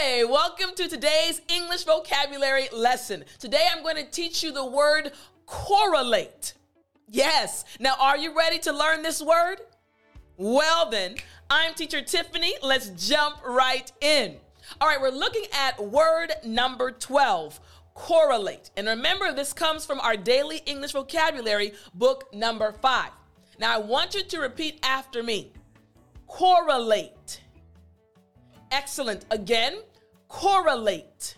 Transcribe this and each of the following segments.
Hey, welcome to today's English vocabulary lesson. Today I'm going to teach you the word correlate. Yes. Now, are you ready to learn this word? Well, then, I'm teacher Tiffany. Let's jump right in. All right, we're looking at word number 12 correlate. And remember, this comes from our daily English vocabulary book number five. Now, I want you to repeat after me correlate. Excellent. Again, correlate.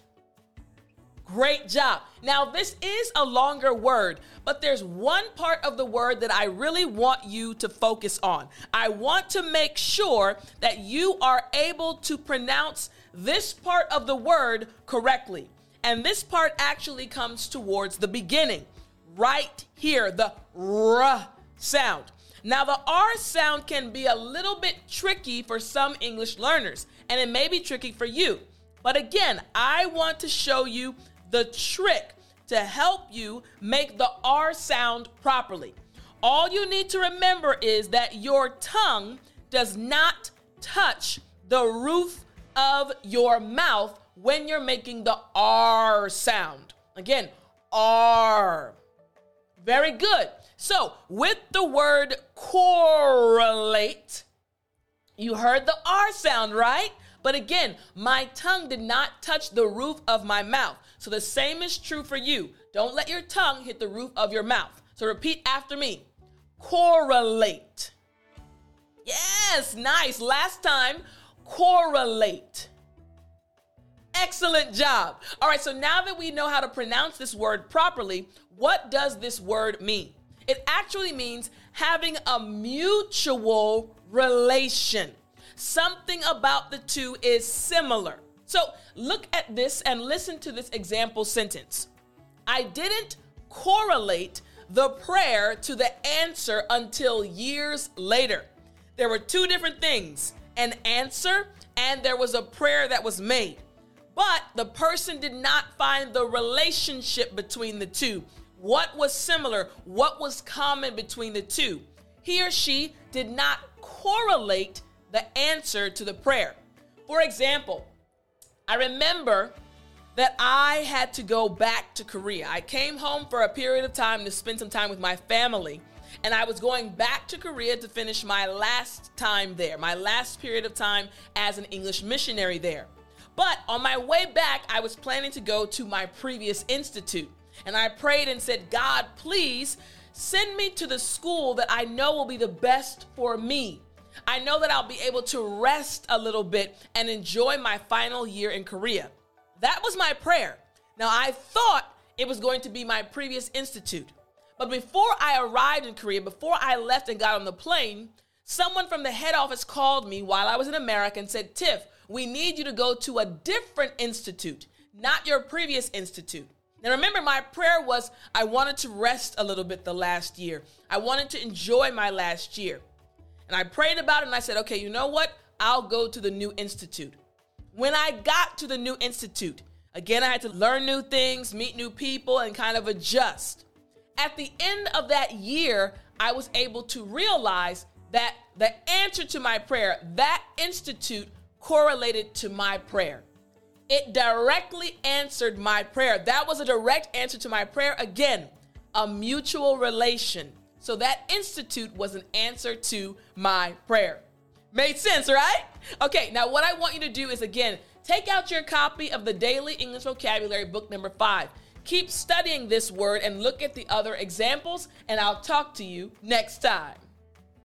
Great job. Now, this is a longer word, but there's one part of the word that I really want you to focus on. I want to make sure that you are able to pronounce this part of the word correctly. And this part actually comes towards the beginning, right here, the r sound. Now, the R sound can be a little bit tricky for some English learners, and it may be tricky for you. But again, I want to show you the trick to help you make the R sound properly. All you need to remember is that your tongue does not touch the roof of your mouth when you're making the R sound. Again, R. Very good. So, with the word correlate, you heard the R sound, right? But again, my tongue did not touch the roof of my mouth. So the same is true for you. Don't let your tongue hit the roof of your mouth. So repeat after me correlate. Yes, nice. Last time, correlate. Excellent job. All right, so now that we know how to pronounce this word properly, what does this word mean? It actually means having a mutual relation. Something about the two is similar. So look at this and listen to this example sentence. I didn't correlate the prayer to the answer until years later. There were two different things an answer and there was a prayer that was made. But the person did not find the relationship between the two. What was similar? What was common between the two? He or she did not correlate the answer to the prayer. For example, I remember that I had to go back to Korea. I came home for a period of time to spend some time with my family, and I was going back to Korea to finish my last time there, my last period of time as an English missionary there. But on my way back, I was planning to go to my previous institute, and I prayed and said, God, please send me to the school that I know will be the best for me. I know that I'll be able to rest a little bit and enjoy my final year in Korea. That was my prayer. Now, I thought it was going to be my previous institute. But before I arrived in Korea, before I left and got on the plane, someone from the head office called me while I was in America and said, Tiff, we need you to go to a different institute, not your previous institute. Now, remember, my prayer was I wanted to rest a little bit the last year. I wanted to enjoy my last year. And I prayed about it and I said, okay, you know what? I'll go to the new institute. When I got to the new institute, again, I had to learn new things, meet new people, and kind of adjust. At the end of that year, I was able to realize that the answer to my prayer, that institute correlated to my prayer. It directly answered my prayer. That was a direct answer to my prayer. Again, a mutual relation. So that institute was an answer to my prayer. Made sense, right? Okay, now what I want you to do is again, take out your copy of the Daily English Vocabulary book number five. Keep studying this word and look at the other examples, and I'll talk to you next time.